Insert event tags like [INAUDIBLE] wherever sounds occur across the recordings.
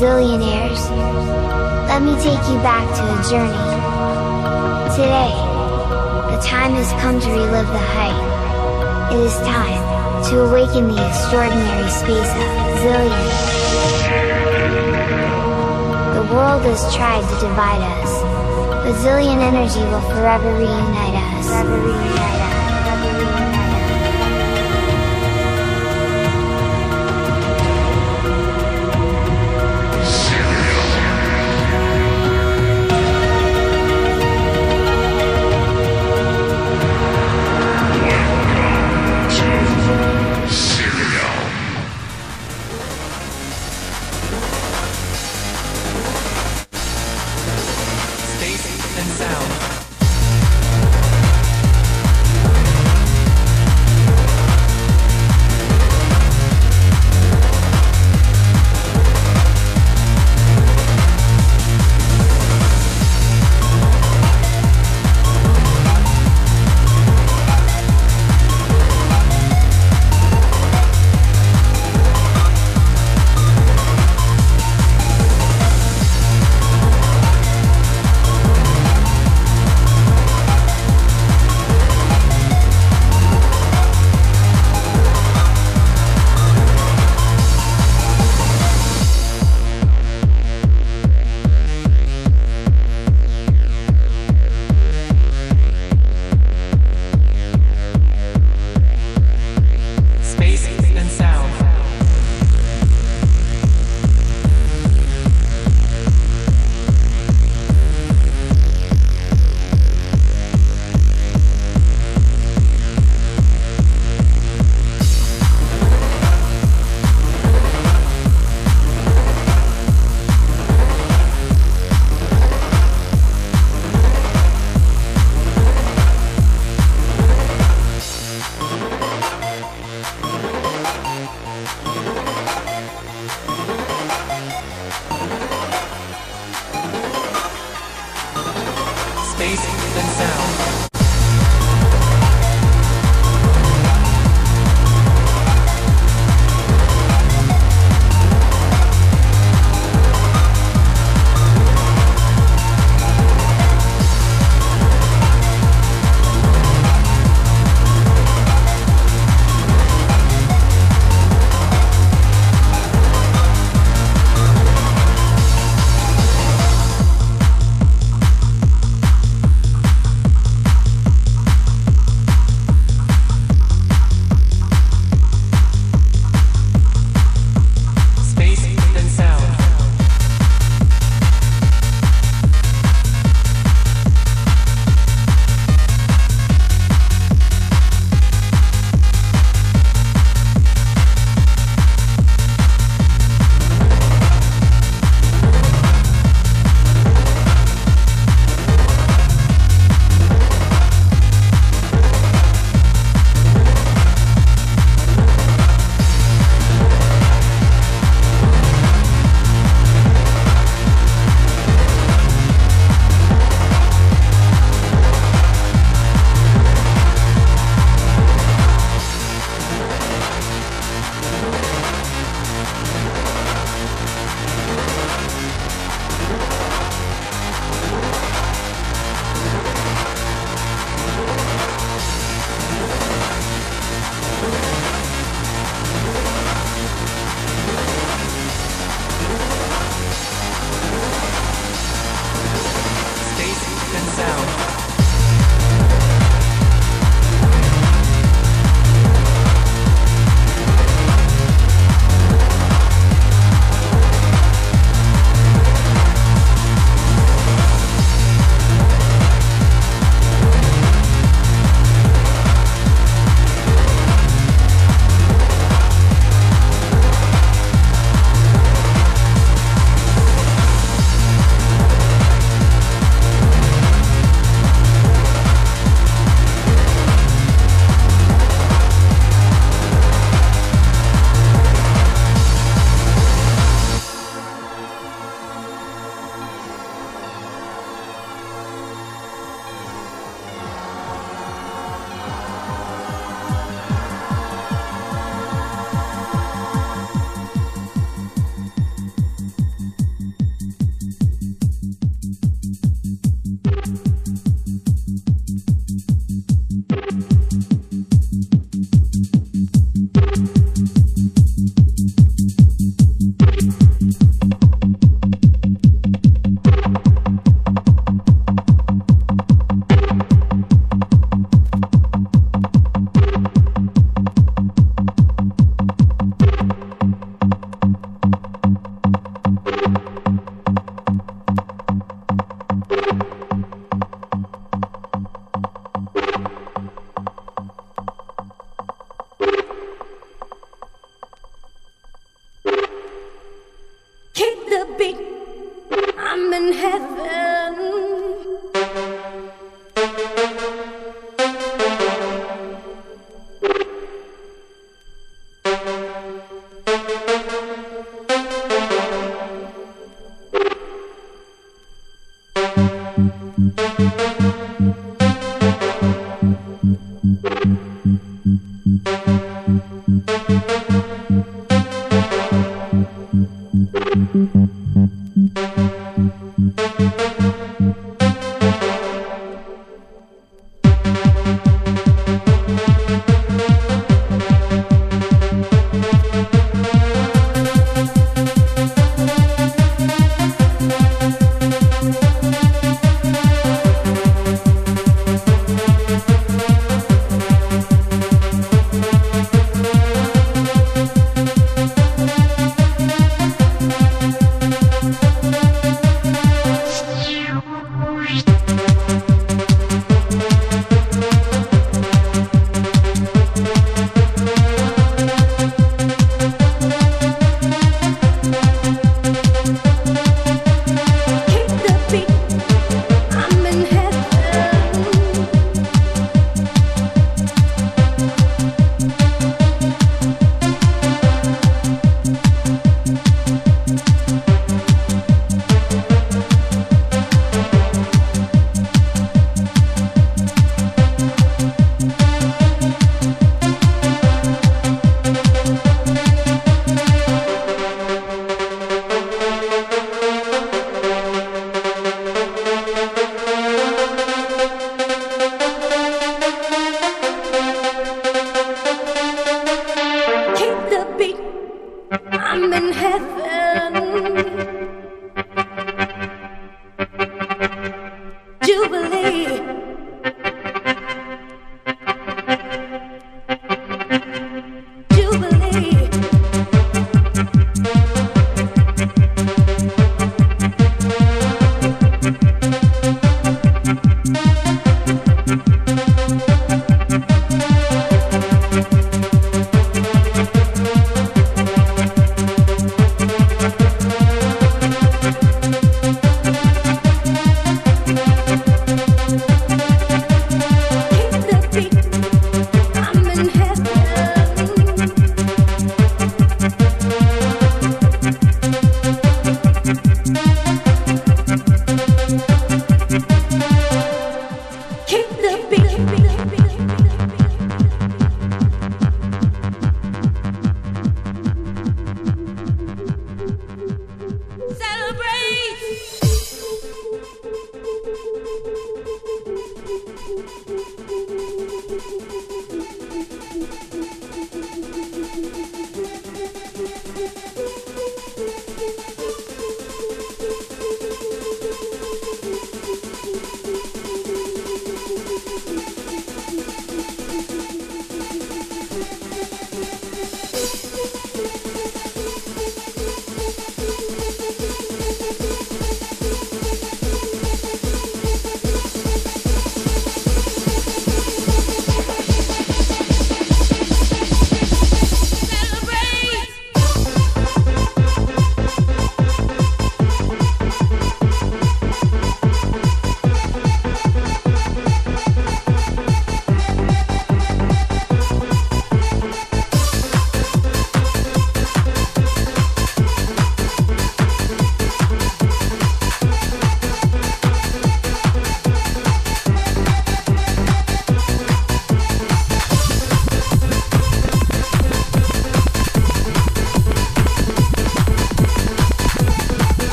Zillionaires. Let me take you back to a journey. Today, the time has come to relive the hype. It is time to awaken the extraordinary space of Zillion. The world has tried to divide us, but Zillion energy will forever reunite us. Forever reunite us.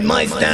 but my stand.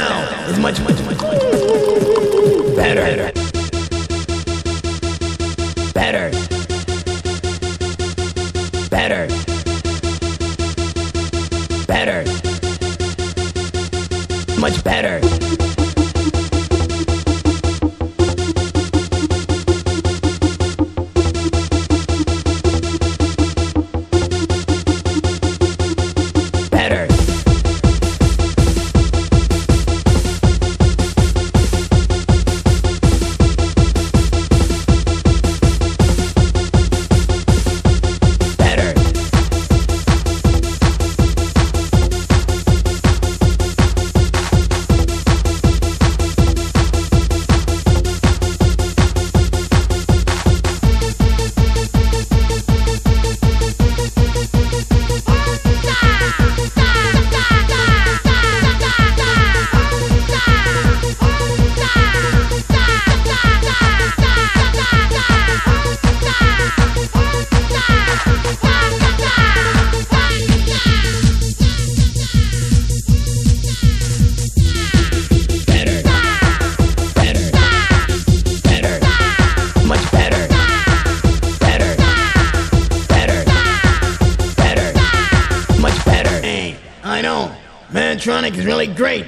great,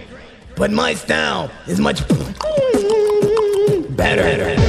but my style is much [LAUGHS] better. better.